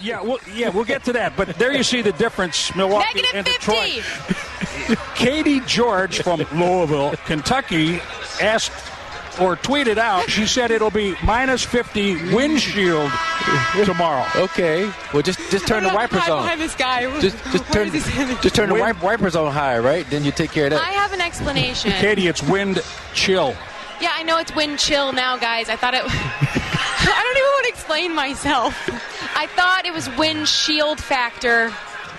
Yeah, well, yeah, we'll get to that. But there you see the difference, Milwaukee Negative and 50. Detroit. Katie George from Louisville, Kentucky, asked or tweeted out. She said it'll be minus 50 windshield tomorrow. Okay. Well, just just turn the wipers on. Behind this guy. Just just turn is he standing? just turn the wipe, wipers on high, right? Then you take care of that. I have an explanation. Katie, it's wind chill. Yeah, I know it's wind chill now, guys. I thought it. I don't even want to explain myself. I thought it was wind shield factor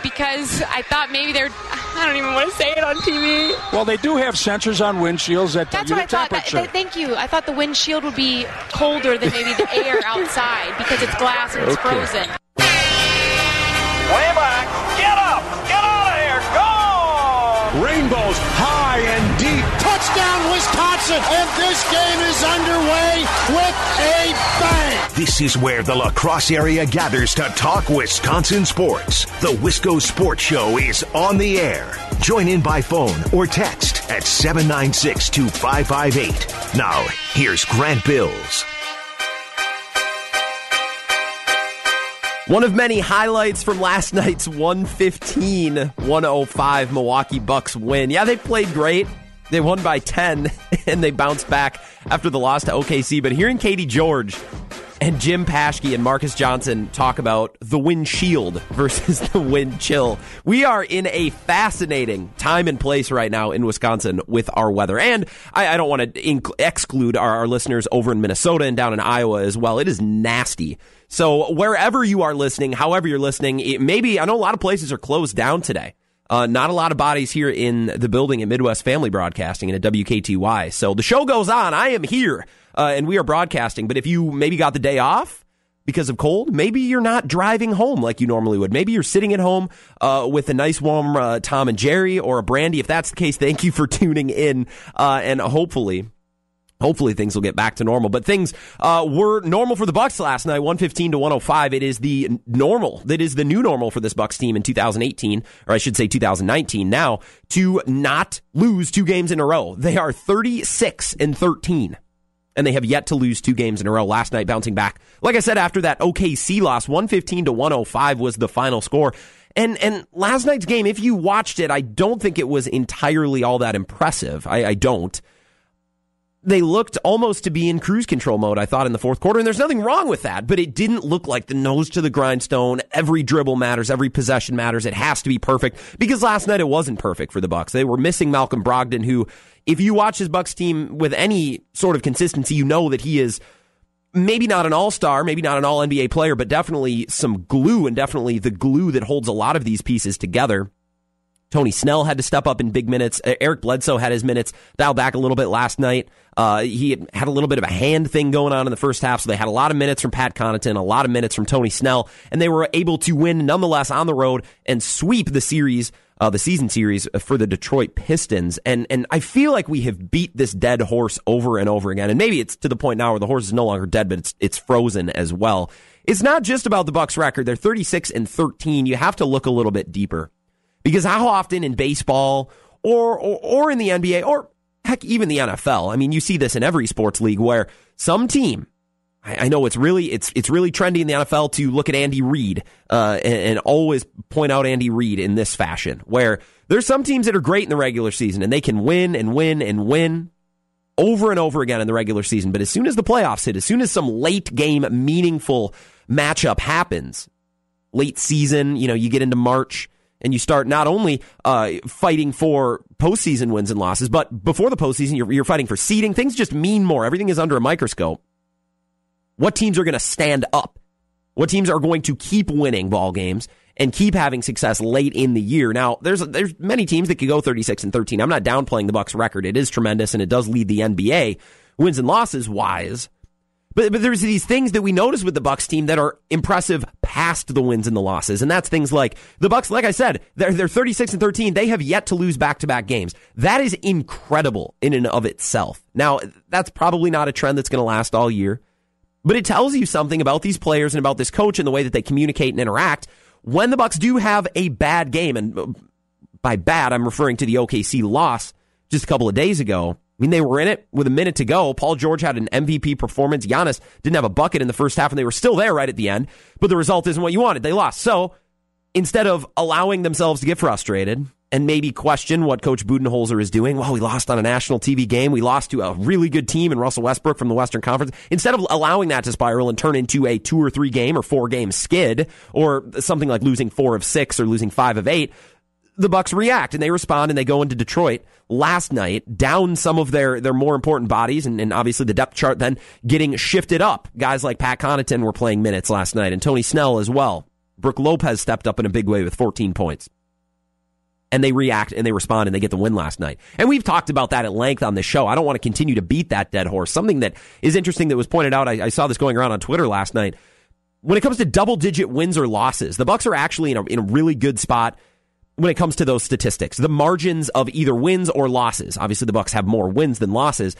because I thought maybe they're. I don't even want to say it on TV. Well, they do have sensors on windshields that tell That's you what the I thought. That, temperature. that- thank you. I thought the wind shield would be colder than maybe the air outside because it's glass and it's Okay. frozen. Way back. Get up. Get out of here. Go. Rainbows high and deep. Touchdown, Wisconsin. And this game is underway with a bang. This is where the La Crosse area gathers to talk Wisconsin sports. The Wisco Sports Show is on the air. Join in by phone or text at 796 2558. Now, here's Grant Bills. One of many highlights from last night's 115 105 Milwaukee Bucks win. Yeah, they played great. They won by 10 and they bounced back after the loss to OKC. But hearing Katie George and Jim Paschke and Marques Johnson talk about the wind shield versus the wind chill, we are in a fascinating time and place right now in Wisconsin with our weather. And I, I don't want to inc- exclude our, our listeners over in Minnesota and down in Iowa as well. It is nasty. So wherever you are listening, however you're listening, it maybe I know a lot of places are closed down today. Uh, not a lot of bodies here in the building at Midwest Family Broadcasting and at WKTY. So the show goes on. I am here uh, and we are broadcasting. But if you maybe got the day off because of cold, maybe you're not driving home like you normally would. Maybe you're sitting at home uh, with a nice warm uh, Tom and Jerry or a brandy. If that's the case, thank you for tuning in uh, and hopefully. Hopefully things will get back to normal, but things uh, were normal for the Bucks last night, one fifteen to one hundred five. It is the normal, that is the new normal for this Bucks team in two thousand eighteen, or I should say two thousand nineteen. Now to not lose two games in a row, they are thirty six and thirteen and they have yet to lose two games in a row. Last night, bouncing back, like I said, after that OKC loss, one fifteen to one hundred five was the final score. And and last night's game, if you watched it, I don't think it was entirely all that impressive. I, I don't. They looked almost to be in cruise control mode, I thought, in the fourth quarter, and there's nothing wrong with that, but it didn't look like the nose to the grindstone. Every dribble matters, every possession matters. It has to be perfect because last night it wasn't perfect for the Bucks. They were missing Malcolm Brogdon, who, if you watch his Bucks team with any sort of consistency, you know that he is maybe not an all star, maybe not an all NBA player, but definitely some glue and definitely the glue that holds a lot of these pieces together. Tony Snell had to step up in big minutes. Eric Bledsoe had his minutes dialed back a little bit last night. Uh, he had, had a little bit of a hand thing going on in the first half, so they had a lot of minutes from Pat Connaughton, a lot of minutes from Tony Snell, and they were able to win nonetheless on the road and sweep the series, uh, the season series for the Detroit Pistons. And and I feel like we have beat this dead horse over and over again. And maybe it's to the point now where the horse is no longer dead, but it's it's frozen as well. It's not just about the Bucks record. They're 36 and 13. You have to look a little bit deeper. Because how often in baseball or, or or in the NBA or heck even the NFL, I mean you see this in every sports league where some team I, I know it's really it's it's really trendy in the NFL to look at Andy Reid uh, and, and always point out Andy Reid in this fashion, where there's some teams that are great in the regular season and they can win and win and win over and over again in the regular season, but as soon as the playoffs hit, as soon as some late game meaningful matchup happens, late season, you know, you get into March and you start not only uh, fighting for postseason wins and losses, but before the postseason, you're, you're fighting for seeding. Things just mean more. Everything is under a microscope. What teams are going to stand up? What teams are going to keep winning ball games and keep having success late in the year? Now, there's there's many teams that could go 36 and 13. I'm not downplaying the Bucks record. It is tremendous and it does lead the NBA wins and losses wise. But, but there's these things that we notice with the Bucks team that are impressive past the wins and the losses, and that's things like the Bucks. Like I said, they're they're 36 and 13. They have yet to lose back to back games. That is incredible in and of itself. Now, that's probably not a trend that's going to last all year, but it tells you something about these players and about this coach and the way that they communicate and interact. When the Bucks do have a bad game, and by bad I'm referring to the OKC loss just a couple of days ago I mean, they were in it with a minute to go. Paul George had an MVP performance. Giannis didn't have a bucket in the first half, and they were still there right at the end. But the result isn't what you wanted. They lost. So instead of allowing themselves to get frustrated and maybe question what Coach Budenholzer is doing, well, we lost on a national TV game. We lost to a really good team in Russell Westbrook from the Western Conference. Instead of allowing that to spiral and turn into a two or three game or four game skid or something like losing four of six or losing five of eight, the Bucks react and they respond and they go into Detroit last night, down some of their their more important bodies, and, and obviously the depth chart then getting shifted up. Guys like Pat Connaughton were playing minutes last night, and Tony Snell as well. Brook Lopez stepped up in a big way with 14 points. And they react and they respond and they get the win last night. And we've talked about that at length on the show. I don't want to continue to beat that dead horse. Something that is interesting that was pointed out, I, I saw this going around on Twitter last night. When it comes to double digit wins or losses, the Bucks are actually in a, in a really good spot when it comes to those statistics. The margins of either wins or losses. Obviously, the Bucks have more wins than losses.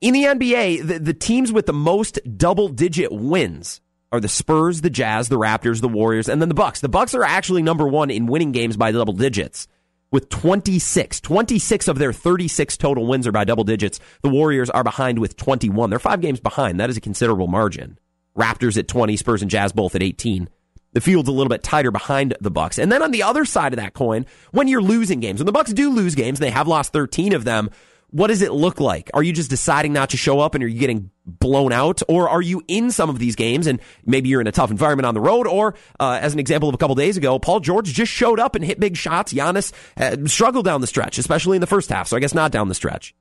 In the NBA, the, the teams with the most double digit wins are the Spurs, the Jazz, the Raptors, the Warriors, and then the Bucks. The Bucks are actually number one in winning games by double digits with 26. 26 of their 36 total wins are by double digits. The Warriors are behind with 21. They're five games behind. That is a considerable margin. Raptors at 20, Spurs and Jazz both at 18 the field's a little bit tighter behind the Bucks. And then on the other side of that coin, when you're losing games, when the Bucks do lose games, they have lost 13 of them. What does it look like? Are you just deciding not to show up and are you getting blown out? Or are you in some of these games and maybe you're in a tough environment on the road? Or, uh, as an example of a couple days ago, Paul George just showed up and hit big shots. Giannis uh, struggled down the stretch, especially in the first half. So I guess not down the stretch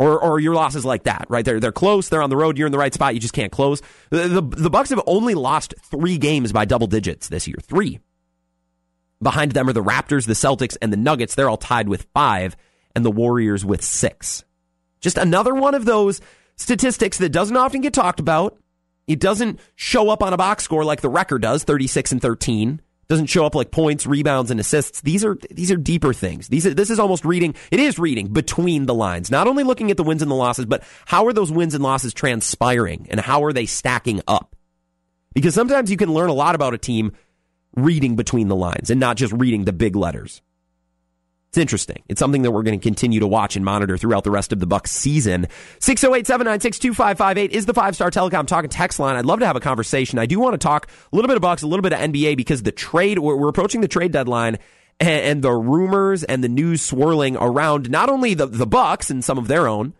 or or your losses like that, right? They're they're close. They're on the road. You're in the right spot. You just can't close. The, the the Bucks have only lost three games by double digits this year. Three. Behind them are the Raptors, the Celtics, and the Nuggets. They're all tied with five, and the Warriors with six. Just another one of those statistics that doesn't often get talked about. It doesn't show up on a box score like the record does, 36 and 13 doesn't show up like points, rebounds, and assists. These are these are deeper things. These are, this is almost reading. It is reading between the lines. Not only looking at the wins and the losses, but how are those wins and losses transpiring, and how are they stacking up? Because sometimes you can learn a lot about a team reading between the lines and not just reading the big letters. It's interesting. It's something that we're going to continue to watch and monitor throughout the rest of the Bucks season. 608-796-2558 is the five-star telecom talking text line. I'd love to have a conversation. I do want to talk a little bit of Bucks, a little bit of NBA because the trade, we're, approaching the trade deadline and, and, the rumors and the news swirling around not only the, the Bucks and some of their own,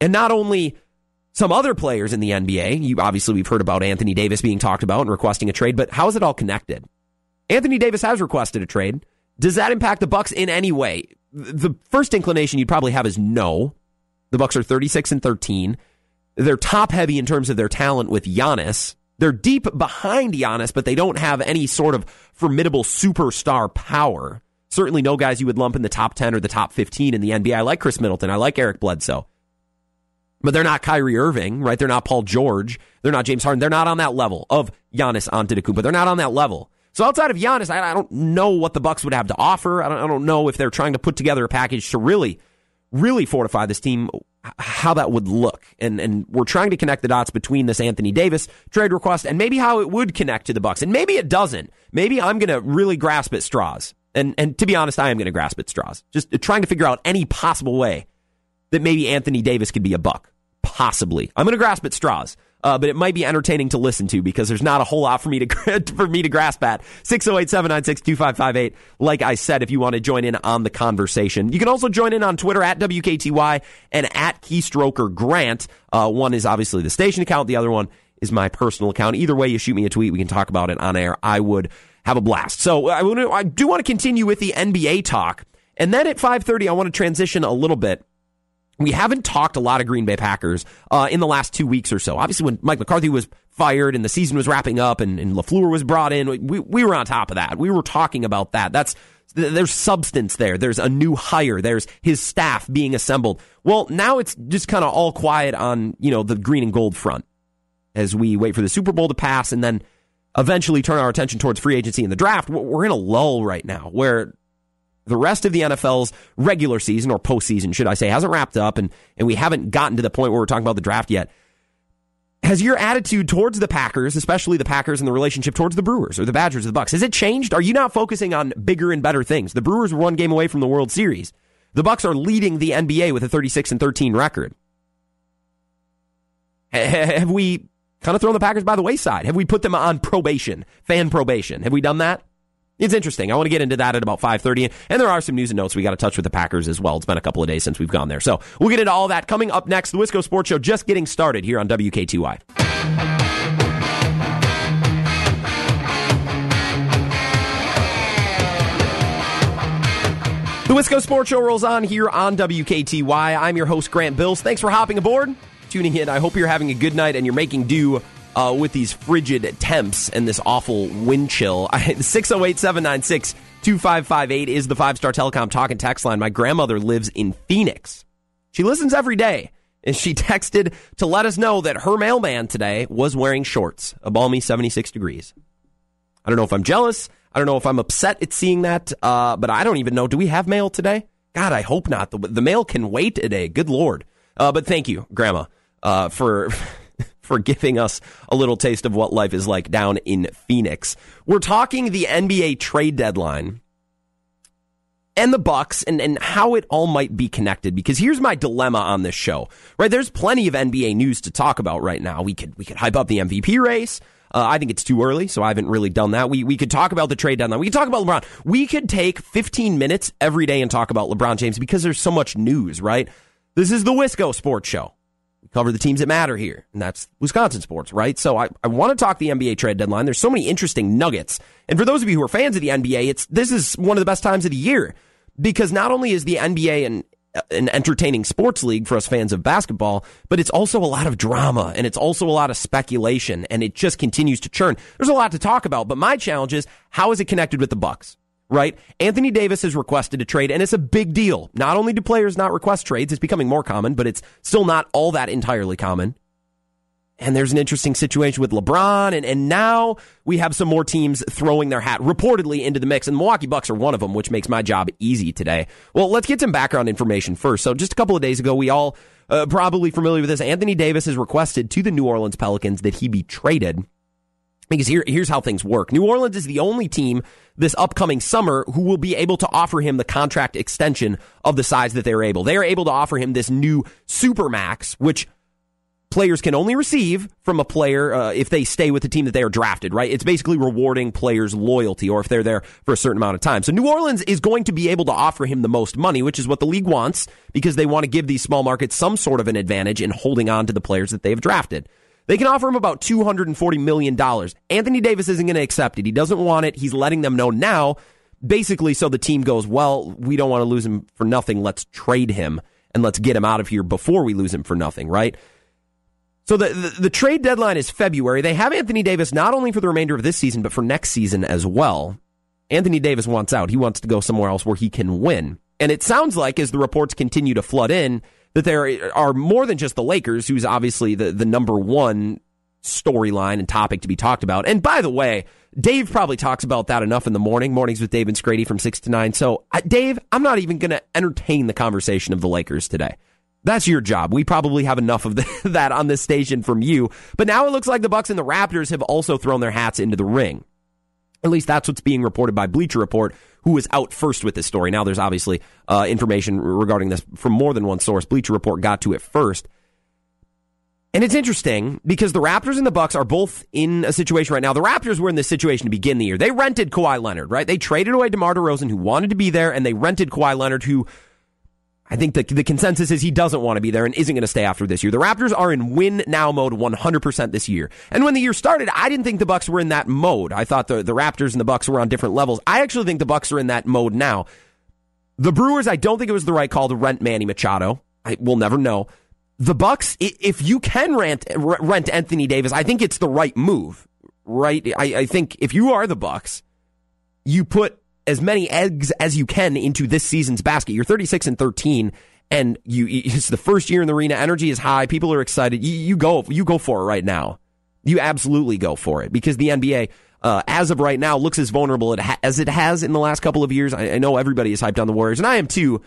and not only some other players in the NBA. You obviously we've heard about Anthony Davis being talked about and requesting a trade, but how is it all connected? Anthony Davis has requested a trade. Does that impact the Bucks in any way? The first inclination you'd probably have is no. The Bucks are 36 and 13. They're top heavy in terms of their talent with Giannis. They're deep behind Giannis, but they don't have any sort of formidable superstar power. Certainly no guys you would lump in the top 10 or the top 15 in the NBA. I like Khris Middleton. I like Eric Bledsoe. But they're not Kyrie Irving, right? They're not Paul George. They're not James Harden. They're not on that level of Giannis Antetokounmpo. They're not on that level. So outside of Giannis, I, I don't know what the Bucks would have to offer. I don't, I don't know if they're trying to put together a package to really, really fortify this team. How that would look, and and we're trying to connect the dots between this Anthony Davis trade request and maybe how it would connect to the Bucks, and maybe it doesn't. Maybe I'm going to really grasp at straws, and and to be honest, I am going to grasp at straws, just trying to figure out any possible way that maybe Anthony Davis could be a Buck, possibly. I'm going to grasp at straws uh, but it might be entertaining to listen to because there's not a whole lot for me to for me to grasp at. 608-796-2558. Like I said, if you want to join in on the conversation, you can also join in on Twitter at WKTY and at Keystroker Grant. Uh, one is obviously the station account. The other one is my personal account. Either way, you shoot me a tweet. We can talk about it on air. I would have a blast. So I, I do want to continue with the NBA talk. And then at 5:30, I want to transition a little bit we haven't talked a lot of Green Bay Packers uh, in the last two weeks or so. Obviously, when Mike McCarthy was fired and the season was wrapping up and, and LaFleur was brought in, we, we were on top of that. We were talking about that. That's there's substance there. There's a new hire. There's his staff being assembled. Well, now it's just kind of all quiet on you know the green and gold front as we wait for the Super Bowl to pass and then eventually turn our attention towards free agency and the draft. We're in a lull right now where the rest of the NFL's regular season or postseason, should I say, hasn't wrapped up, and and we haven't gotten to the point where we're talking about the draft yet. Has your attitude towards the Packers, especially the Packers and the relationship towards the Brewers or the Badgers or the Bucks, has it changed? Are you not focusing on bigger and better things? The Brewers were one game away from the World Series. The Bucks are leading the NBA with a 36 and 13 record. Have we kind of thrown the Packers by the wayside? Have we put them on probation, fan probation? Have we done that? It's interesting. I want to get into that at about 5:30 and there are some news and notes we got to touch with the Packers as well. It's been a couple of days since we've gone there. So, we'll get into all that coming up next. The Wisco Sports Show just getting started here on WKTY. The Wisco Sports Show rolls on here on WKTY. I'm your host, Grant Bills. Thanks for hopping aboard, tuning in. I hope you're having a good night and you're making do uh, with these frigid temps and this awful wind chill. 608 796 2558 is the five star telecom talk and text line. My grandmother lives in Phoenix. She listens every day. And she texted to let us know that her mailman today was wearing shorts, a balmy 76 degrees. I don't know if I'm jealous. I don't know if I'm upset at seeing that, uh, but I don't even know. Do we have mail today? God, I hope not. The, the mail can wait today. Good Lord. Uh, but thank you, Grandma, uh, for. for giving us a little taste of what life is like down in Phoenix. We're talking the NBA trade deadline and the Bucks and, and how it all might be connected. Because here's my dilemma on this show. Right, there's plenty of NBA news to talk about right now. We could we could hype up the MVP race. Uh, I think it's too early, so I haven't really done that. We we could talk about the trade deadline. We could talk about LeBron. We could take 15 minutes every day and talk about LeBron James because there's so much news, right? This is the Wisco Sports Show. We cover the teams that matter here, and that's Wisconsin sports, right? So I, I want to talk the NBA trade deadline. There's so many interesting nuggets. And for those of you who are fans of the NBA, it's this is one of the best times of the year because not only is the NBA and an entertaining sports league for us fans of basketball, but it's also a lot of drama and it's also a lot of speculation and it just continues to churn. There's a lot to talk about, but my challenge is how is it connected with the Bucks? Right? Anthony Davis has requested a trade and it's a big deal. Not only do players not request trades, it's becoming more common, but it's still not all that entirely common. And there's an interesting situation with LeBron, and, and now we have some more teams throwing their hat reportedly into the mix, and the Milwaukee Bucks are one of them, which makes my job easy today. Well, let's get some background information first. So, just a couple of days ago, we all uh, probably familiar with this. Anthony Davis has requested to the New Orleans Pelicans that he be traded. Because here, here's how things work. New Orleans is the only team this upcoming summer who will be able to offer him the contract extension of the size that they're able. They are able to offer him this new supermax, which players can only receive from a player uh, if they stay with the team that they are drafted, right? It's basically rewarding players' loyalty or if they're there for a certain amount of time. So New Orleans is going to be able to offer him the most money, which is what the league wants because they want to give these small markets some sort of an advantage in holding on to the players that they've drafted. They can offer him about $240 million. Anthony Davis isn't going to accept it. He doesn't want it. He's letting them know now, basically, so the team goes, well, we don't want to lose him for nothing. Let's trade him and let's get him out of here before we lose him for nothing, right? So the, the, the trade deadline is February. They have Anthony Davis not only for the remainder of this season, but for next season as well. Anthony Davis wants out. He wants to go somewhere else where he can win. And it sounds like as the reports continue to flood in that there are more than just the Lakers, who's obviously the, the number one storyline and topic to be talked about. And by the way, Dave probably talks about that enough in the morning, mornings with Dave and Scrady from 6 to 9. So, Dave, I'm not even going to entertain the conversation of the Lakers today. That's your job. We probably have enough of the, that on this station from you. But now it looks like the Bucks and the Raptors have also thrown their hats into the ring. At least that's what's being reported by Bleacher Report, who was out first with this story. Now there's obviously uh, information regarding this from more than one source. Bleacher Report got to it first. And it's interesting because the Raptors and the Bucks are both in a situation right now. The Raptors were in this situation to begin the year. They rented Kawhi Leonard, right? They traded away DeMar DeRozan, who wanted to be there, and they rented Kawhi Leonard, who I think the, the consensus is he doesn't want to be there and isn't going to stay after this year. The Raptors are in win now mode 100% this year. And when the year started, I didn't think the Bucks were in that mode. I thought the, the Raptors and the Bucks were on different levels. I actually think the Bucks are in that mode now. The Brewers, I don't think it was the right call to rent Manny Machado. I will never know. The Bucks, if you can rent rent Anthony Davis, I think it's the right move. Right? I, I think if you are the Bucks, you put as many eggs as you can into this season's basket. You're 36 and 13 and you it's the first year in the arena. Energy is high. People are excited. You, you go you go for it right now. You absolutely go for it because the NBA uh, as of right now looks as vulnerable as it has in the last couple of years. I, I know everybody is hyped on the Warriors and I am too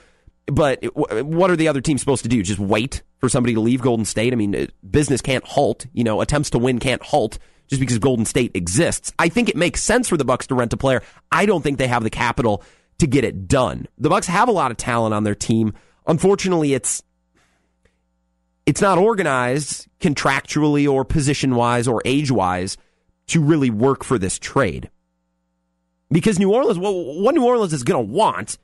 but what are the other teams supposed to do? Just wait for somebody to leave Golden State? I mean business can't halt. You know attempts to win can't halt just because Golden State exists. I think it makes sense for the Bucks to rent a player. I don't think they have the capital to get it done. The Bucks have a lot of talent on their team. Unfortunately, it's it's not organized contractually or position wise or age wise to really work for this trade. Because New Orleans, well, what New Orleans is going to want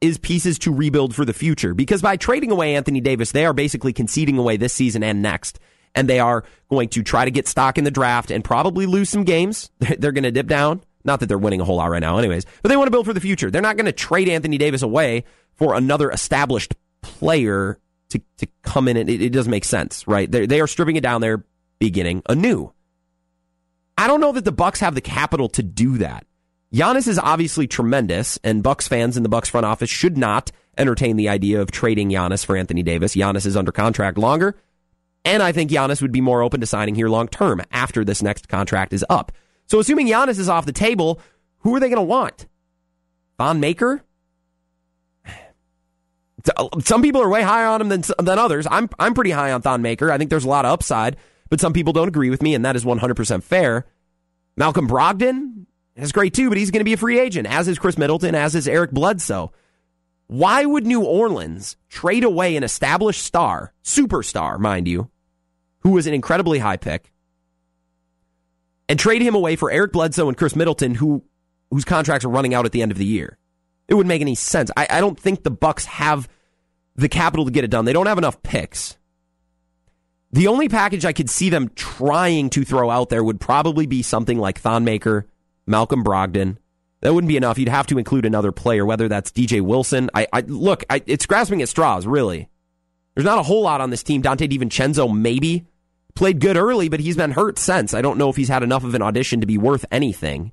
is pieces to rebuild for the future. Because by trading away Anthony Davis, they are basically conceding away this season and next. And they are going to try to get stock in the draft and probably lose some games. They're going to dip down. Not that they're winning a whole lot right now, anyways, but they want to build for the future. They're not going to trade Anthony Davis away for another established player to, to come in. And it, it doesn't make sense, right? They're, they are stripping it down. They're beginning anew. I don't know that the Bucks have the capital to do that. Giannis is obviously tremendous, and Bucks fans in the Bucks front office should not entertain the idea of trading Giannis for Anthony Davis. Giannis is under contract longer, and I think Giannis would be more open to signing here long term after this next contract is up. So, assuming Giannis is off the table, who are they going to want? Thon Maker? Some people are way higher on him than than others. I'm I'm pretty high on Thon Maker. I think there's a lot of upside, but some people don't agree with me, and that is 100% fair. Malcolm Brogdon, is great too, but he's going to be a free agent, as is Khris Middleton, as is Eric Bledsoe. Why would New Orleans trade away an established star, superstar, mind you, who was an incredibly high pick, and trade him away for Eric Bledsoe and Khris Middleton, who whose contracts are running out at the end of the year? It wouldn't make any sense. I, I don't think the Bucks have the capital to get it done. They don't have enough picks. The only package I could see them trying to throw out there would probably be something like Thon Maker Malcolm Brogdon. That wouldn't be enough. You'd have to include another player, whether that's DJ Wilson. I, I look, I, it's grasping at straws, really. There's not a whole lot on this team. Donte DiVincenzo maybe played good early, but he's been hurt since. I don't know if he's had enough of an audition to be worth anything.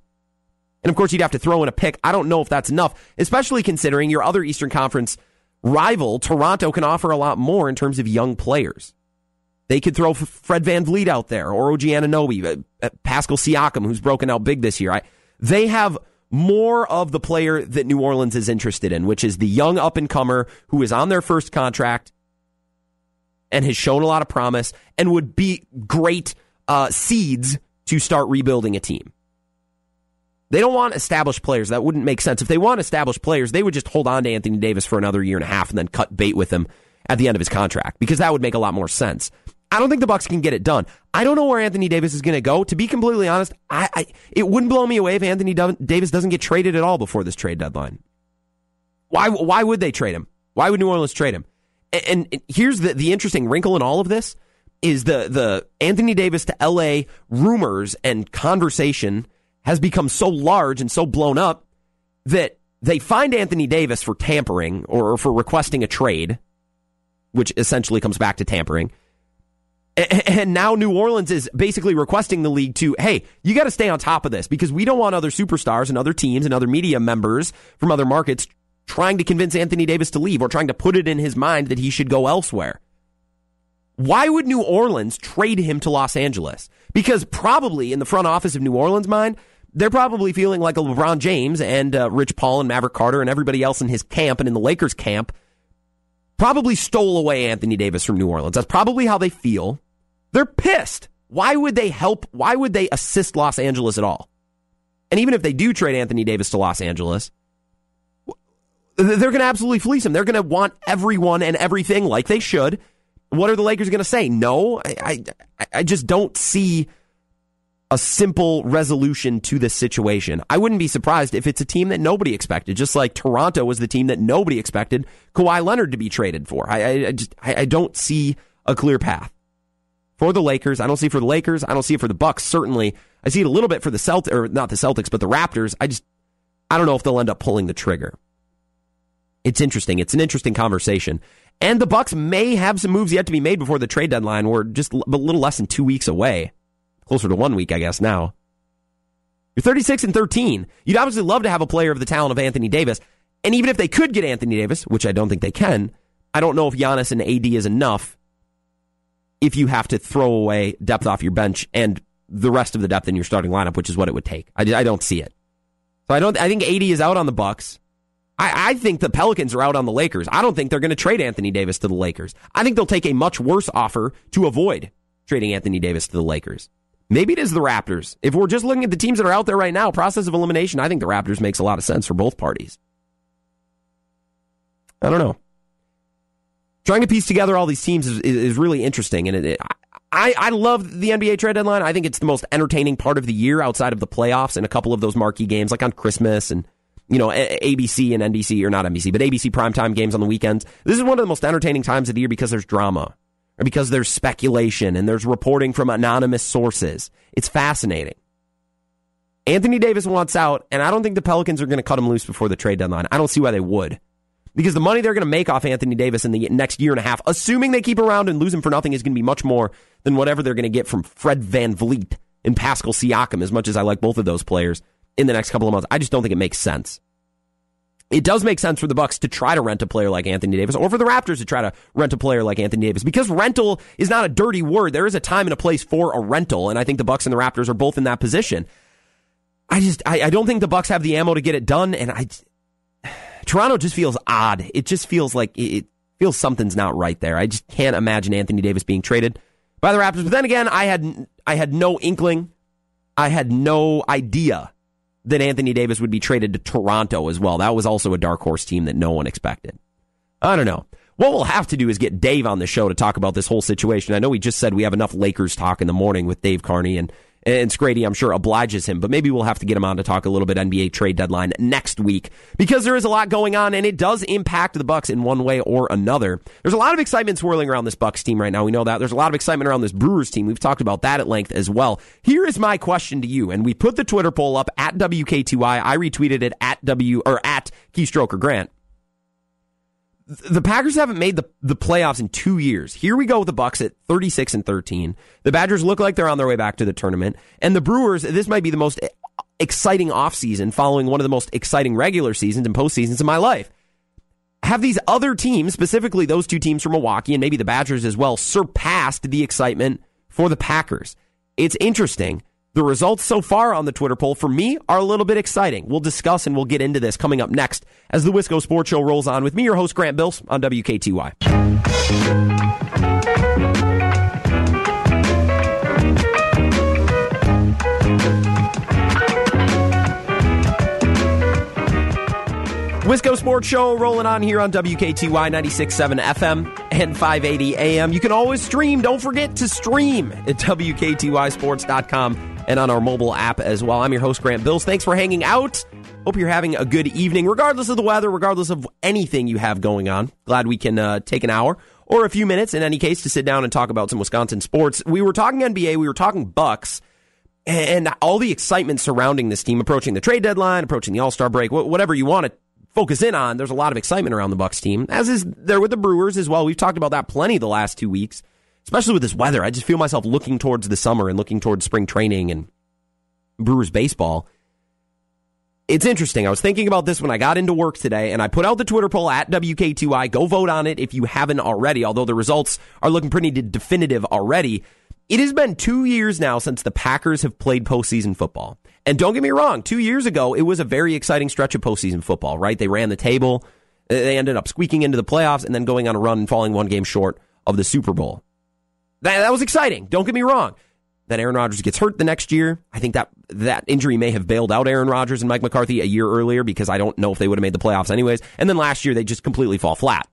And of course, you'd have to throw in a pick. I don't know if that's enough, especially considering your other Eastern Conference rival, Toronto, can offer a lot more in terms of young players. They could throw Fred VanVleet out there or OG Anunoby, uh, uh, Pascal Siakam, who's broken out big this year. I, they have more of the player that New Orleans is interested in, which is the young up and comer who is on their first contract and has shown a lot of promise and would be great uh, seeds to start rebuilding a team. They don't want established players. That wouldn't make sense. If they want established players, they would just hold on to Anthony Davis for another year and a half and then cut bait with him at the end of his contract because that would make a lot more sense. I don't think the Bucks can get it done. I don't know where Anthony Davis is going to go. To be completely honest, I, I, it wouldn't blow me away if Anthony Davis doesn't get traded at all before this trade deadline. Why? Why would they trade him? Why would New Orleans trade him? And, here's the the interesting wrinkle in all of this is the the Anthony Davis to L.A. rumors and conversation has become so large and so blown up that they fined Anthony Davis for tampering or for requesting a trade, which essentially comes back to tampering and now New Orleans is basically requesting the league to, hey, you got to stay on top of this because we don't want other superstars and other teams and other media members from other markets trying to convince Anthony Davis to leave or trying to put it in his mind that he should go elsewhere. Why would New Orleans trade him to Los Angeles? Because probably in the front office of New Orleans' mind, they're probably feeling like a LeBron James and uh, Rich Paul and Maverick Carter and everybody else in his camp and in the Lakers camp probably stole away Anthony Davis from New Orleans. That's probably how they feel. They're pissed. Why would they help? Why would they assist Los Angeles at all? And even if they do trade Anthony Davis to Los Angeles, they're going to absolutely fleece him. They're going to want everyone and everything like they should. What are the Lakers going to say? No, I, I, I just don't see a simple resolution to this situation. I wouldn't be surprised if it's a team that nobody expected, just like Toronto was the team that nobody expected Kawhi Leonard to be traded for. I, I, just I, I don't see a clear path for the Lakers. I don't see it for the Lakers. I don't see it for the Bucks. Certainly, I see it a little bit for the Celtics, or not the Celtics, but the Raptors. I just, I don't know if they'll end up pulling the trigger. It's interesting. It's an interesting conversation. And the Bucks may have some moves yet to be made before the trade deadline. We're just a little less than two weeks away, closer to one week, I guess. Now you're 36 and 13. You'd obviously love to have a player of the talent of Anthony Davis. And even if they could get Anthony Davis, which I don't think they can, I don't know if Giannis and AD is enough if you have to throw away depth off your bench and the rest of the depth in your starting lineup, which is what it would take. I, I don't see it. So I don't. I think AD is out on the Bucks. I, I think the Pelicans are out on the Lakers. I don't think they're going to trade Anthony Davis to the Lakers. I think they'll take a much worse offer to avoid trading Anthony Davis to the Lakers. Maybe it is the Raptors. If we're just looking at the teams that are out there right now, process of elimination, I think the Raptors makes a lot of sense for both parties. I don't know. Trying to piece together all these teams is, is, really interesting, and it, it, I, I love the NBA trade deadline. I think it's the most entertaining part of the year outside of the playoffs and a couple of those marquee games, like on Christmas and you know ABC and NBC or not NBC, but ABC primetime games on the weekends. This is one of the most entertaining times of the year because there's drama, or because there's speculation and there's reporting from anonymous sources. It's fascinating. Anthony Davis wants out, and I don't think the Pelicans are going to cut him loose before the trade deadline. I don't see why they would. Because the money they're going to make off Anthony Davis in the next year and a half, assuming they keep around and lose him for nothing, is going to be much more than whatever they're going to get from Fred Van VanVleet and Pascal Siakam, as much as I like both of those players in the next couple of months. I just don't think it makes sense. It does make sense for the Bucks to try to rent a player like Anthony Davis, or for the Raptors to try to rent a player like Anthony Davis, because rental is not a dirty word. There is a time and a place for a rental, and I think the Bucks and the Raptors are both in that position. I just I, I don't think the Bucks have the ammo to get it done, and I Toronto just feels odd. It just feels like it feels something's not right there. I just can't imagine Anthony Davis being traded by the Raptors. But then again, I had I had no inkling, I had no idea that Anthony Davis would be traded to Toronto as well. That was also a dark horse team that no one expected. I don't know. What we'll have to do is get Dave on the show to talk about this whole situation. I know we just said we have enough Lakers talk in the morning with Dave Carney and and Scrady, I'm sure, obliges him, but maybe we'll have to get him on to talk a little bit NBA trade deadline next week because there is a lot going on and it does impact the Bucks in one way or another. There's a lot of excitement swirling around this Bucks team right now. We know that. There's a lot of excitement around this Brewers team. We've talked about that at length as well. Here is my question to you, and we put the Twitter poll up at WKTY. I retweeted it at W or at Keystroker Grant the Packers haven't made the, the playoffs in two years. Here we go with the Bucks at 36 and 13. The Badgers look like they're on their way back to the tournament. And the Brewers, this might be the most exciting offseason following one of the most exciting regular seasons and postseasons of my life. Have these other teams, specifically those two teams from Milwaukee and maybe the Badgers as well, surpassed the excitement for the Packers? It's interesting. The results so far on the Twitter poll for me are a little bit exciting. We'll discuss and we'll get into this coming up next as the Wisco Sports Show rolls on with me, your host, Grant Bills, on WKTY. Wisco Sports Show rolling on here on WKTY 96.7 FM and 580 AM. You can always stream. Don't forget to stream at WKTYSports.com and on our mobile app as well. I'm your host, Grant Bills. Thanks for hanging out. Hope you're having a good evening, regardless of the weather, regardless of anything you have going on. Glad we can uh, take an hour or a few minutes, in any case, to sit down and talk about some Wisconsin sports. We were talking NBA, we were talking Bucks, and all the excitement surrounding this team, approaching the trade deadline, approaching the All Star break, whatever you want to focus in on. There's a lot of excitement around the Bucks team, as is there with the Brewers as well. We've talked about that plenty the last two weeks especially with this weather. I just feel myself looking towards the summer and looking towards spring training and Brewers baseball. It's interesting. I was thinking about this when I got into work today, and I put out the Twitter poll at WKTY. Go vote on it if you haven't already, although the results are looking pretty definitive already. It has been two years now since the Packers have played postseason football. And don't get me wrong, two years ago, it was a very exciting stretch of postseason football, right? They ran the table, they ended up squeaking into the playoffs, and then going on a run and falling one game short of the Super Bowl. That, that was exciting. Don't get me wrong. Then Aaron Rodgers gets hurt the next year. I think that that injury may have bailed out Aaron Rodgers and Mike McCarthy a year earlier because I don't know if they would have made the playoffs anyways. And then last year they just completely fall flat.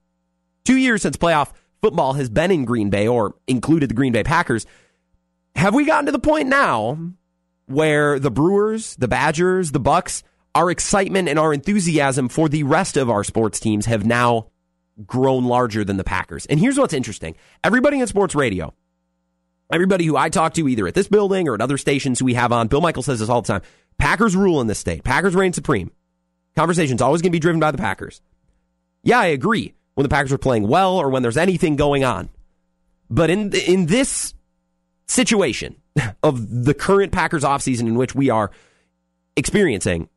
Two years since playoff football has been in Green Bay or included the Green Bay Packers. Have we gotten to the point now where the Brewers, the Badgers, the Bucks, our excitement and our enthusiasm for the rest of our sports teams have now grown larger than the Packers. And here's what's interesting. Everybody in sports radio, everybody who I talk to either at this building or at other stations who we have on, Bill Michael says this all the time. Packers rule in this state. Packers reign supreme. Conversation's always going to be driven by the Packers. Yeah, I agree. When the Packers are playing well or when there's anything going on. But in in this situation of the current Packers offseason in which we are experiencing,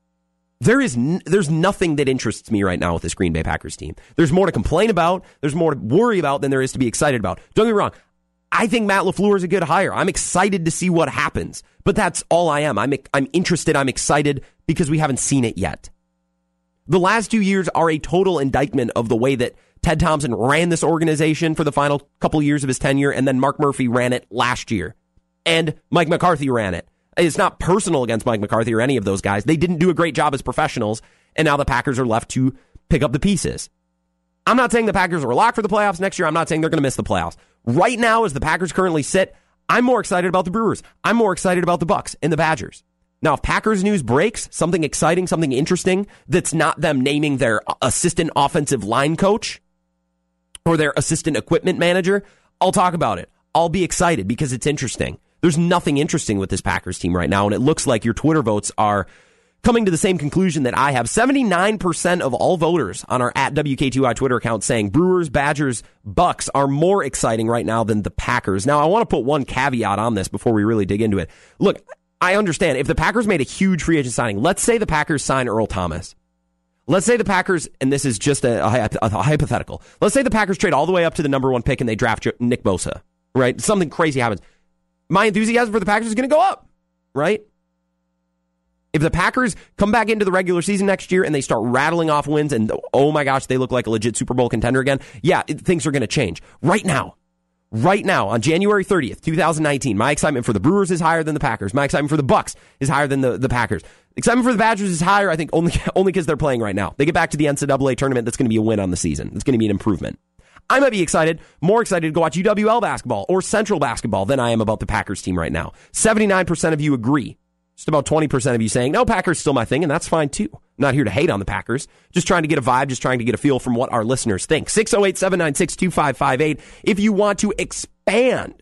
there is n- there's nothing that interests me right now with this Green Bay Packers team. There's more to complain about, there's more to worry about than there is to be excited about. Don't get me wrong. I think Matt LaFleur is a good hire. I'm excited to see what happens. But that's all I am. I'm I'm interested, I'm excited because we haven't seen it yet. The last 2 years are a total indictment of the way that Ted Thompson ran this organization for the final couple years of his tenure and then Mark Murphy ran it last year. And Mike McCarthy ran it. It's not personal against Mike McCarthy or any of those guys. They didn't do a great job as professionals, and now the Packers are left to pick up the pieces. I'm not saying the Packers are locked for the playoffs next year. I'm not saying they're going to miss the playoffs. Right now, as the Packers currently sit, I'm more excited about the Brewers. I'm more excited about the Bucks and the Badgers. Now, if Packers news breaks, something exciting, something interesting, that's not them naming their assistant offensive line coach or their assistant equipment manager, I'll talk about it. I'll be excited because it's interesting. There's nothing interesting with this Packers team right now, and it looks like your Twitter votes are coming to the same conclusion that I have. 79% of all voters on our at WKTY Twitter account saying Brewers, Badgers, Bucks are more exciting right now than the Packers. Now, I want to put one caveat on this before we really dig into it. Look, I understand if the Packers made a huge free agent signing, let's say the Packers sign Earl Thomas. Let's say the Packers, and this is just a, a, a, hypothetical. Let's say the Packers trade all the way up to the number one pick and they draft Nick Bosa, right? Something crazy happens. My enthusiasm for the Packers is going to go up, right? If the Packers come back into the regular season next year and they start rattling off wins and oh my gosh, they look like a legit Super Bowl contender again, yeah, it, things are going to change. Right now, right now on January 30th, 2019, my excitement for the Brewers is higher than the Packers. My excitement for the Bucks is higher than the, the Packers. Excitement for the Badgers is higher, I think, only only because they're playing right now. They get back to the NCAA tournament, that's going to be a win on the season. It's going to be an improvement. I might be excited, more excited to go watch UWL basketball or Central basketball than I am about the Packers team right now. 79% of you agree. Just about 20% of you saying, no, Packers still my thing, and that's fine too. I'm not here to hate on the Packers. Just trying to get a vibe, just trying to get a feel from what our listeners think. 608 796 2558. If you want to expand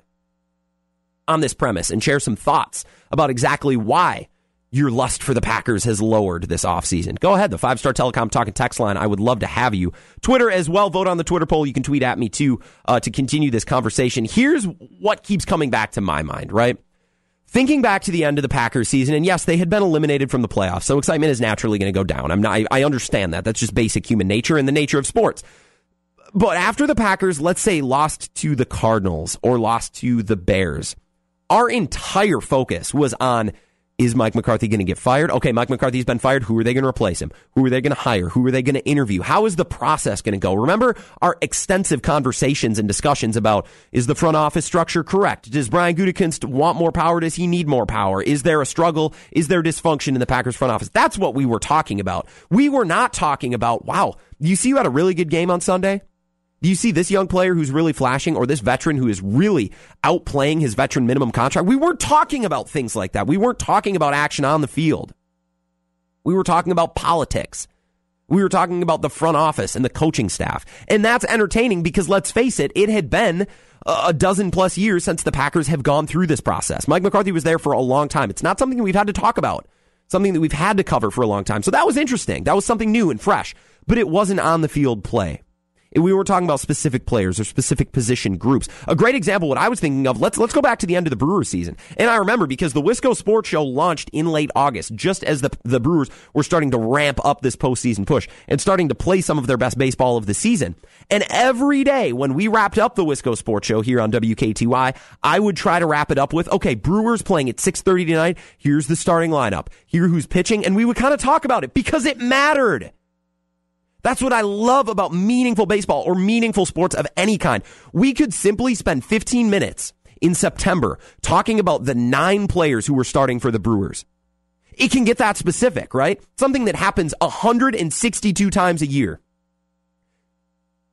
on this premise and share some thoughts about exactly why your lust for the Packers has lowered this offseason. Go ahead, the five star telecom talking text line. I would love to have you. Twitter as well. Vote on the Twitter poll. You can tweet at me too uh, to continue this conversation. Here's what keeps coming back to my mind, right? Thinking back to the end of the Packers season, and yes, they had been eliminated from the playoffs, so excitement is naturally going to go down. I'm not, I, I understand that. That's just basic human nature and the nature of sports. But after the Packers, let's say, lost to the Cardinals or lost to the Bears, our entire focus was on is Mike McCarthy going to get fired? Okay, Mike McCarthy's been fired. Who are they going to replace him? Who are they going to hire? Who are they going to interview? How is the process going to go? Remember our extensive conversations and discussions about is the front office structure correct? Does Brian Gutekunst want more power? Does he need more power? Is there a struggle? Is there dysfunction in the Packers front office? That's what we were talking about. We were not talking about, wow, you see you had a really good game on Sunday? Do you see this young player who's really flashing or this veteran who is really outplaying his veteran minimum contract? We weren't talking about things like that. We weren't talking about action on the field. We were talking about politics. We were talking about the front office and the coaching staff. And that's entertaining because let's face it, it had been a dozen plus years since the Packers have gone through this process. Mike McCarthy was there for a long time. It's not something we've had to talk about, something that we've had to cover for a long time. So that was interesting. That was something new and fresh, but it wasn't on the field play we were talking about specific players or specific position groups. A great example, what I was thinking of, let's let's go back to the end of the Brewers season. And I remember because the Wisco Sports Show launched in late August, just as the the Brewers were starting to ramp up this postseason push and starting to play some of their best baseball of the season. And every day when we wrapped up the Wisco Sports Show here on WKTY, I would try to wrap it up with, okay, Brewers playing at 6:30 tonight. Here's the starting lineup. Here who's pitching, and we would kind of talk about it because it mattered. That's what I love about meaningful baseball or meaningful sports of any kind. We could simply spend 15 minutes in September talking about the nine players who were starting for the Brewers. It can get that specific, right? Something that happens 162 times a year.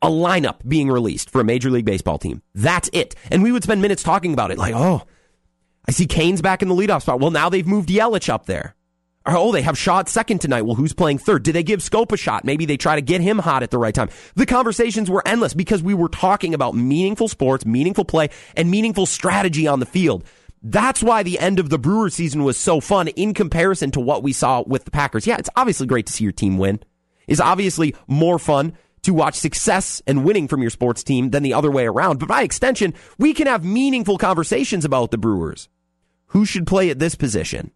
A lineup being released for a Major League Baseball team. That's it. And we would spend minutes talking about it like, oh, I see Cain's back in the leadoff spot. Well, now they've moved Yelich up there. Oh, they have shot second tonight. Well, who's playing third? Did they give Schoop a shot? Maybe they try to get him hot at the right time. The conversations were endless because we were talking about meaningful sports, meaningful play, and meaningful strategy on the field. That's why the end of the Brewers season was so fun in comparison to what we saw with the Packers. Yeah, it's obviously great to see your team win. It's obviously more fun to watch success and winning from your sports team than the other way around. But by extension, we can have meaningful conversations about the Brewers. Who should play at this position?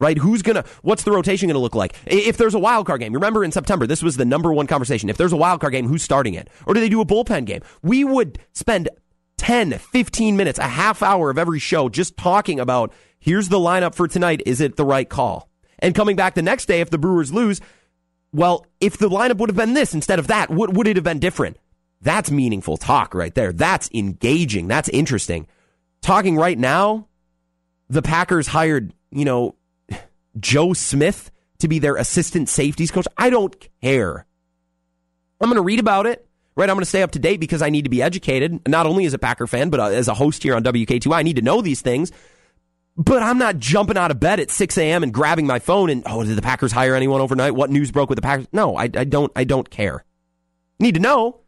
Right? Who's gonna? What's the rotation gonna look like? If there's a wild card game, remember in September, this was the number one conversation. If there's a wild card game, who's starting it? Or do they do a bullpen game? We would spend 10, 15 minutes, a half hour of every show just talking about here's the lineup for tonight. Is it the right call? And coming back the next day, if the Brewers lose, well, if the lineup would have been this instead of that, would, would it have been different? That's meaningful talk right there. That's engaging. That's interesting. Talking right now, the Packers hired, you know, Joe Smith to be their assistant safeties coach. I don't care. I'm going to read about it, right? I'm going to stay up to date because I need to be educated, not only as a Packer fan, but uh, as a host here on WK2. I need to know these things. But I'm not jumping out of bed at 6 a.m. and grabbing my phone and, oh, did the Packers hire anyone overnight? What news broke with the Packers? No, I, I don't, I don't care. Need to know,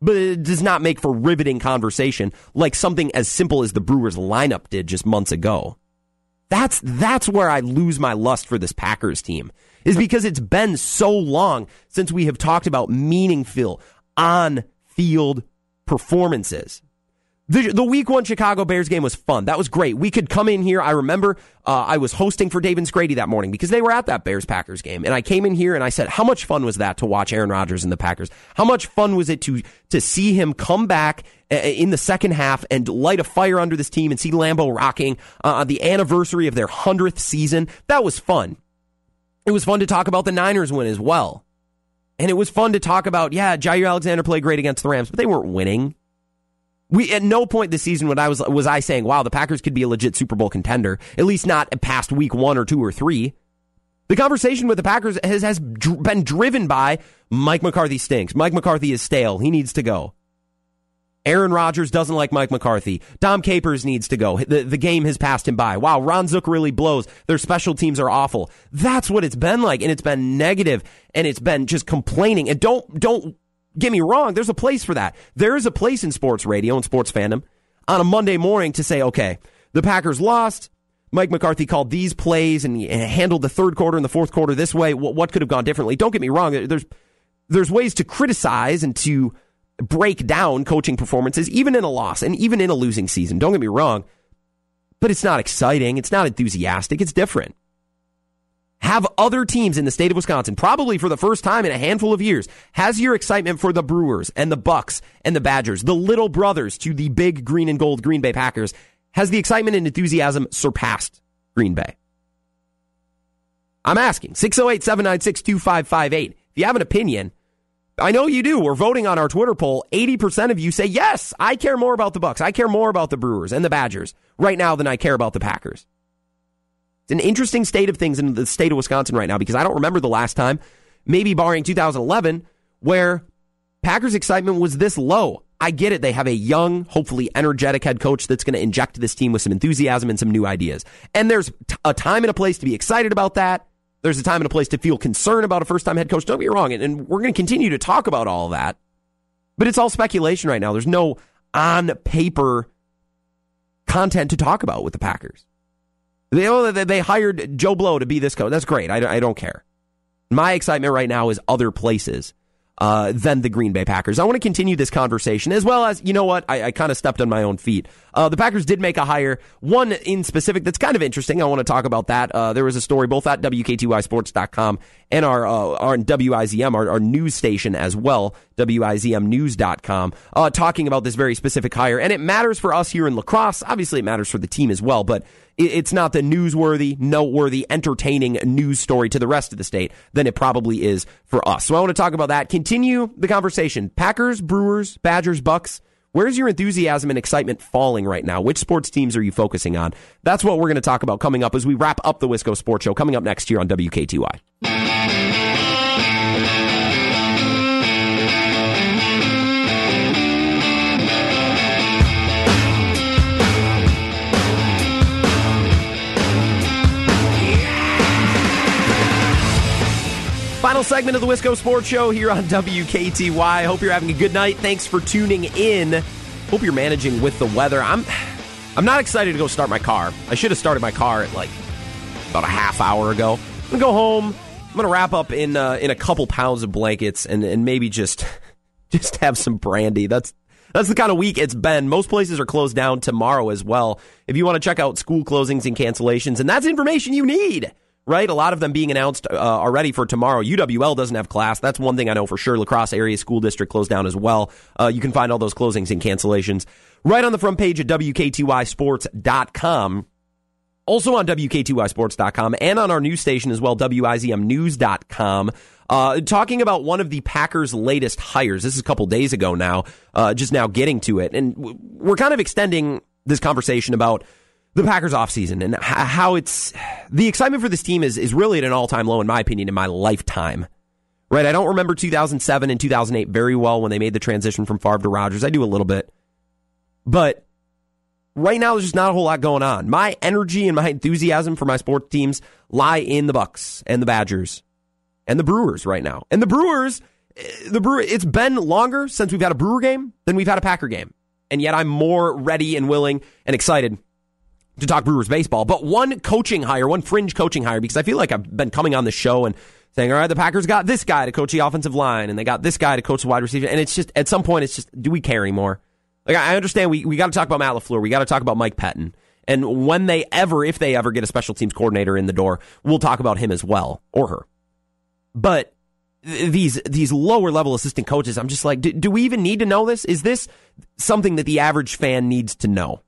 but it does not make for riveting conversation like something as simple as the Brewers lineup did just months ago. That's, that's where I lose my lust for this Packers team is because it's been so long since we have talked about meaningful on field performances. The, the week one Chicago Bears game was fun. That was great. We could come in here. I remember uh, I was hosting for Dave Grady that morning because they were at that Bears Packers game. And I came in here and I said, How much fun was that to watch Aaron Rodgers and the Packers? How much fun was it to, to see him come back uh, in the second half and light a fire under this team and see Lambeau rocking uh, on the anniversary of their 100th season? That was fun. It was fun to talk about the Niners win as well. And it was fun to talk about, yeah, Jaire Alexander played great against the Rams, but they weren't winning. We at no point this season when I was was I saying, "Wow, the Packers could be a legit Super Bowl contender." At least not past week one or two or three. The conversation with the Packers has has been driven by Mike McCarthy stinks. Mike McCarthy is stale. He needs to go. Aaron Rodgers doesn't like Mike McCarthy. Dom Capers needs to go. The, the game has passed him by. Wow, Ron Zook really blows. Their special teams are awful. That's what it's been like, and it's been negative, and it's been just complaining. And don't don't get me wrong. There's a place for that. There is a place in sports radio and sports fandom on a Monday morning to say, okay, the Packers lost. Mike McCarthy called these plays and handled the third quarter and the fourth quarter this way. What, could have gone differently? Don't get me wrong. There's there's ways to criticize and to break down coaching performances, even in a loss and even in a losing season. Don't get me wrong, but it's not exciting. It's not enthusiastic. It's different. Have other teams in the state of Wisconsin, probably for the first time in a handful of years, has your excitement for the Brewers and the Bucks and the Badgers, the little brothers to the big green and gold Green Bay Packers, has the excitement and enthusiasm surpassed Green Bay? I'm asking 608 796 2558. If you have an opinion, I know you do. We're voting on our Twitter poll. 80% of you say, yes, I care more about the Bucks. I care more about the Brewers and the Badgers right now than I care about the Packers. It's an interesting state of things in the state of Wisconsin right now because I don't remember the last time, maybe barring 2011, where Packers excitement was this low. I get it. They have a young, hopefully energetic head coach that's going to inject this team with some enthusiasm and some new ideas. And there's a time and a place to be excited about that. There's a time and a place to feel concern about a first time head coach. Don't get me wrong. And, and we're going to continue to talk about all that. But it's all speculation right now. There's no on paper content to talk about with the Packers. They, oh, they hired Joe Blow to be this coach. That's great. I, I don't care. My excitement right now is other places uh, than the Green Bay Packers. I want to continue this conversation as well as, you know what, I, I kind of stepped on my own feet. Uh, the Packers did make a hire, one in specific that's kind of interesting. I want to talk about that. Uh, there was a story both at WKTYSports.com and our, uh, our WIZM, our, our, news station as well, WIZMnews.com, uh, talking about this very specific hire. And it matters for us here in La Crosse. Obviously, it matters for the team as well, but it's not the newsworthy, noteworthy, entertaining news story to the rest of the state than it probably is for us. So I want to talk about that. Continue the conversation. Packers, Brewers, Badgers, Bucks. Where's your enthusiasm and excitement falling right now? Which sports teams are you focusing on? That's what we're going to talk about coming up as we wrap up the Wisco Sports Show coming up next year on WKTY. Final segment of the Wisco Sports Show here on WKTY. Hope you're having a good night. Thanks for tuning in. Hope you're managing with the weather. I'm I'm not excited to go start my car. I should have started my car at like about a half hour ago. I'm gonna go home. I'm gonna wrap up in uh, in a couple pounds of blankets and and maybe just just have some brandy. That's that's the kind of week it's been. Most places are closed down tomorrow as well. If you want to check out school closings and cancellations, and that's information you need right? A lot of them being announced uh, already for tomorrow. UWL doesn't have class. That's one thing I know for sure. La Crosse Area School District closed down as well. Uh, you can find all those closings and cancellations right on the front page at WKTYSports.com. Also on WKTYSports.com and on our news station as well, WIZMnews.com. Uh, talking about one of the Packers' latest hires. This is a couple days ago now, uh, just now getting to it. And we're kind of extending this conversation about the Packers offseason and how it's the excitement for this team is, is really at an all time low, in my opinion, in my lifetime. right? I don't remember 2007 and 2008 very well when they made the transition from Favre to Rodgers. I do a little bit. But right now there's just not a whole lot going on. My energy and my enthusiasm for my sports teams lie in the Bucks and the Badgers and the Brewers right now. And the Brewers, eh, the Brewer, it's been longer since we've had a Brewer game than we've had a Packer game. And yet I'm more ready and willing and excited to talk Brewers baseball. But one coaching hire, one fringe coaching hire, because I feel like I've been coming on the show and saying, all right, the Packers got this guy to coach the offensive line and they got this guy to coach the wide receiver. And it's just, at some point, it's just, do we care anymore? Like, I understand we, we got to talk about Matt LaFleur. We got to talk about Mike Pettine. And when they ever, if they ever get a special teams coordinator in the door, we'll talk about him as well or her. But these these lower level assistant coaches, I'm just like, do, do we even need to know this? Is this something that the average fan needs to know?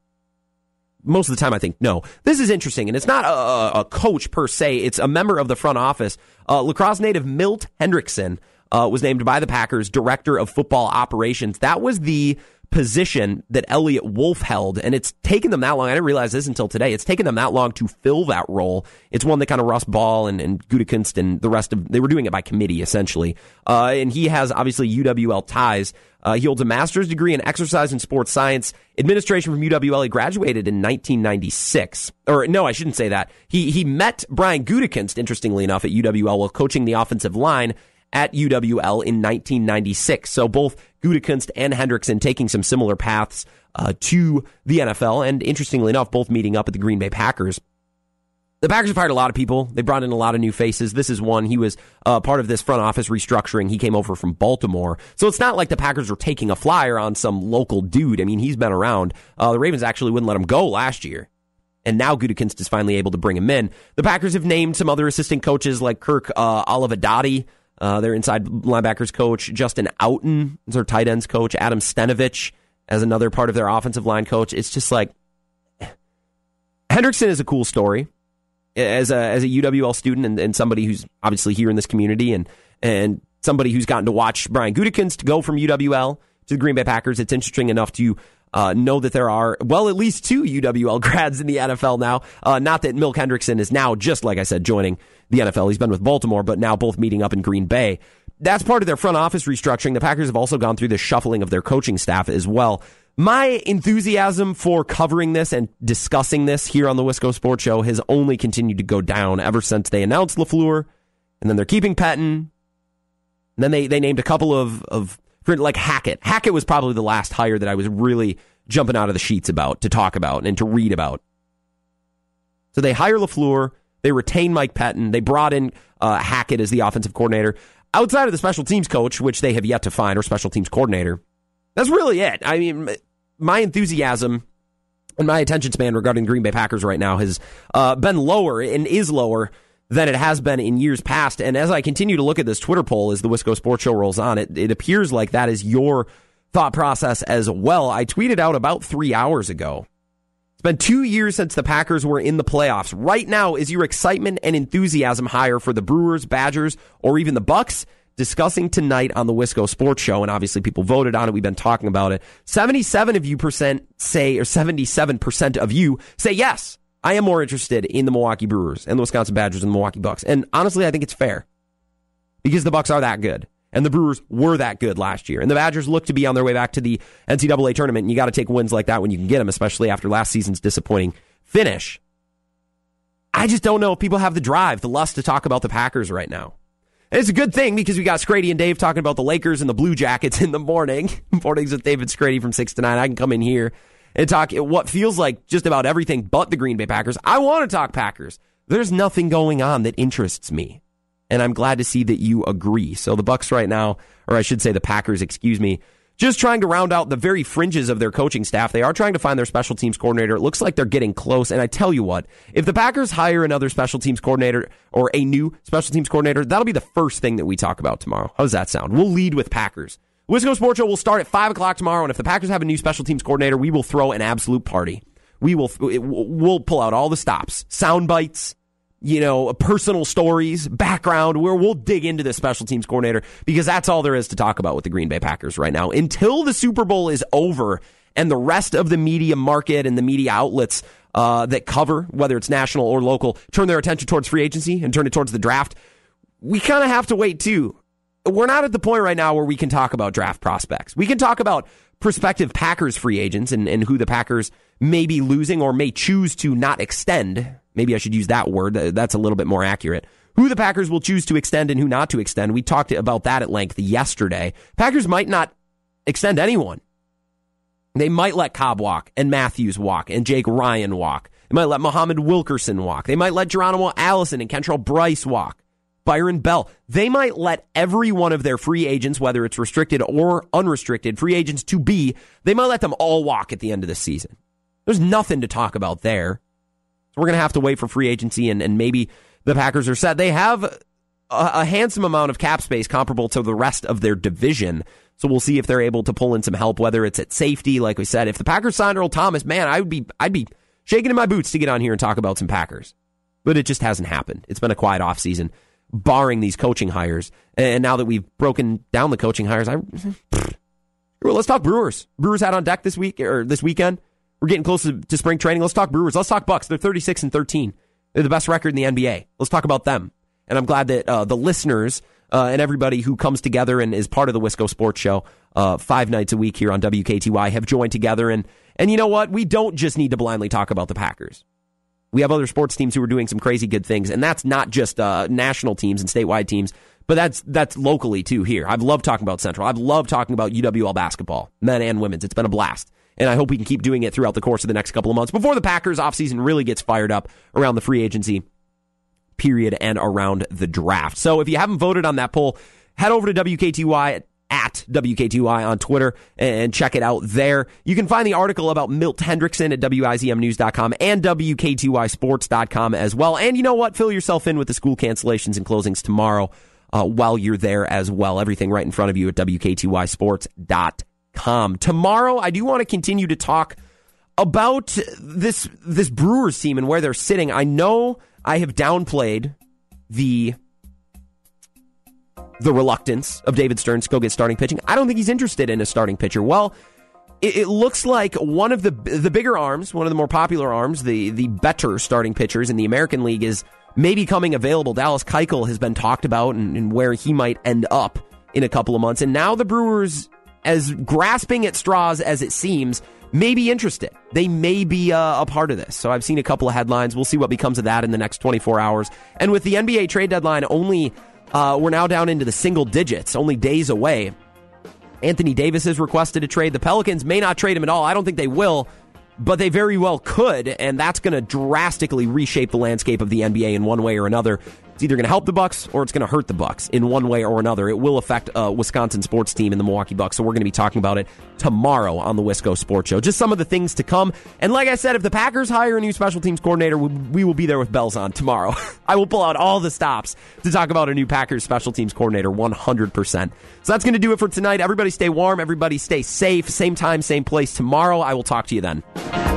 Most of the time, I think no. This is interesting, and it's not a, a coach per se. It's a member of the front office. Uh, La Crosse native Milt Hendrickson uh, was named by the Packers director of football operations. That was the position that Eliot Wolf held, and it's taken them that long. I didn't realize this until today. It's taken them that long to fill that role. It's one that kind of Russ Ball and, and and the rest of they were doing it by committee essentially. Uh, and he has obviously UWL ties. Uh, he holds a master's degree in exercise and sports science administration from UWL. He graduated in 1996. Or no, I shouldn't say that. He he met Brian Gutekunst, interestingly enough, at UWL while coaching the offensive line at UWL in 1996. So both Gutekunst and Hendrickson taking some similar paths uh, to the NFL, and interestingly enough, both meeting up at the Green Bay Packers. The Packers have hired a lot of people. They brought in a lot of new faces. This is one. He was uh, part of this front office restructuring. He came over from Baltimore. So it's not like the Packers were taking a flyer on some local dude. I mean, he's been around. Uh, the Ravens actually wouldn't let him go last year. And now Gutekunst is finally able to bring him in. The Packers have named some other assistant coaches like Kirk uh, Olivadotti, uh, their inside linebackers coach, Justin Outten, their tight ends coach, Adam Stenavich as another part of their offensive line coach. It's just like Hendrickson is a cool story as a as a UWL student and, and somebody who's obviously here in this community and and somebody who's gotten to watch Brian Gutekunst go from UWL to the Green Bay Packers. It's interesting enough to uh, know that there are, well, at least two UWL grads in the NFL now. Uh, not that Milt Hendrickson is now, just like I said, joining the NFL. He's been with Baltimore, but now both meeting up in Green Bay. That's part of their front office restructuring. The Packers have also gone through the shuffling of their coaching staff as well. My enthusiasm for covering this and discussing this here on the Wisco Sports Show has only continued to go down ever since they announced LaFleur, and then they're keeping Pettine. And then they, they named a couple of, of like Hackett. Hackett was probably the last hire that I was really jumping out of the sheets about to talk about and to read about. So they hire LaFleur. They retain Mike Pettine. They brought in uh, Hackett as the offensive coordinator. Outside of the special teams coach, which they have yet to find, or special teams coordinator, that's really it. I mean, my enthusiasm and my attention span regarding Green Bay Packers right now has uh, been lower and is lower than it has been in years past. And as I continue to look at this Twitter poll as the Wisco Sports Show rolls on, it, it appears like that is your thought process as well. I tweeted out about three hours ago. It's been two years since the Packers were in the playoffs. Right now, is your excitement and enthusiasm higher for the Brewers, Badgers, or even the Bucks? Discussing tonight on the Wisco Sports Show, and obviously people voted on it. We've been talking about it. Seventy-seven of you percent say, or seventy-seven percent of you say yes. I am more interested in the Milwaukee Brewers and the Wisconsin Badgers and the Milwaukee Bucks. And honestly, I think it's fair because the Bucks are that good and the Brewers were that good last year. And the Badgers look to be on their way back to the NCAA tournament. And you got to take wins like that when you can get them, especially after last season's disappointing finish. I just don't know if people have the drive, the lust to talk about the Packers right now. And it's a good thing because we got Scrady and Dave talking about the Lakers and the Blue Jackets in the morning. Mornings with David Scrady from 6 to 9. I can come in here and talk what feels like just about everything but the Green Bay Packers. I want to talk Packers. There's nothing going on that interests me. And I'm glad to see that you agree. So the Bucks right now, or I should say the Packers, excuse me, just trying to round out the very fringes of their coaching staff. They are trying to find their special teams coordinator. It looks like they're getting close. And I tell you what, if the Packers hire another special teams coordinator or a new special teams coordinator, that'll be the first thing that we talk about tomorrow. How does that sound? We'll lead with Packers. Wisco Sports Show will start at 5 o'clock tomorrow, and if the Packers have a new special teams coordinator, we will throw an absolute party. We will we'll pull out all the stops, sound bites, you know, personal stories, background, where we'll dig into the special teams coordinator because that's all there is to talk about with the Green Bay Packers right now. Until the Super Bowl is over and the rest of the media market and the media outlets uh, that cover, whether it's national or local, turn their attention towards free agency and turn it towards the draft, we kind of have to wait too we're not at the point right now where we can talk about draft prospects. We can talk about prospective Packers free agents and, and who the Packers may be losing or may choose to not extend. Maybe I should use that word. That's a little bit more accurate. Who the Packers will choose to extend and who not to extend. We talked about that at length yesterday. Packers might not extend anyone. They might let Cobb walk and Matthews walk and Jake Ryan walk. They might let Muhammad Wilkerson walk. They might let Geronimo Allison and Kentrell Brice walk. Byron Bell. They might let every one of their free agents, whether it's restricted or unrestricted, free agents to be, they might let them all walk at the end of the season. There's nothing to talk about there. So we're going to have to wait for free agency and, and maybe the Packers are set. They have a, a handsome amount of cap space comparable to the rest of their division. So we'll see if they're able to pull in some help, whether it's at safety, like we said. If the Packers signed Earl Thomas, man, I would be I'd be shaking in my boots to get on here and talk about some Packers. But it just hasn't happened. It's been a quiet offseason, barring these coaching hires. And now that we've broken down the coaching hires, I let's talk Brewers. Brewers had on deck this week or this weekend. We're getting close to, to spring training. Let's talk Brewers. Let's talk Bucks. They're 36 and 13. They're the best record in the NBA. Let's talk about them. And I'm glad that uh, the listeners uh, and everybody who comes together and is part of the Wisco Sports Show uh, five nights a week here on WKTY have joined together. And and you know what? We don't just need to blindly talk about the Packers. We have other sports teams who are doing some crazy good things, and that's not just uh, national teams and statewide teams, but that's that's locally too. Here, I've loved talking about Central. I've loved talking about UWL basketball, men and women's. It's been a blast and I hope we can keep doing it throughout the course of the next couple of months before the Packers offseason really gets fired up around the free agency period and around the draft. So if you haven't voted on that poll, head over to WKTY at WKTY on Twitter and check it out there. You can find the article about Milt Hendrickson at WIZMnews.com and WKTYsports.com as well. And you know what? Fill yourself in with the school cancellations and closings tomorrow uh, while you're there as well. Everything right in front of you at WKTYsports.com com. Tomorrow, I do want to continue to talk about this this Brewers team and where they're sitting. I know I have downplayed the the reluctance of David Stearns to go get starting pitching. I don't think he's interested in a starting pitcher. Well, it, it, looks like one of the the bigger arms, one of the more popular arms, the the better starting pitchers in the American League is maybe coming available. Dallas Keuchel has been talked about and, and where he might end up in a couple of months. And now the Brewers as grasping at straws as it seems, may be interested. They may be uh, a part of this. So I've seen a couple of headlines. We'll see what becomes of that in the next 24 hours. And with the NBA trade deadline only, uh, we're now down into the single digits, only days away. Anthony Davis has requested a trade. The Pelicans may not trade him at all. I don't think they will, but they very well could, and that's going to drastically reshape the landscape of the NBA in one way or another. It's either going to help the Bucks or it's going to hurt the Bucks in one way or another. It will affect a Wisconsin sports team in the Milwaukee Bucks. So we're going to be talking about it tomorrow on the Wisco Sports Show. Just some of the things to come. And like I said, if the Packers hire a new special teams coordinator, we will be there with bells on tomorrow. I will pull out all the stops to talk about a new Packers special teams coordinator 100%. So that's going to do it for tonight. Everybody stay warm. Everybody stay safe. Same time, same place tomorrow. I will talk to you then.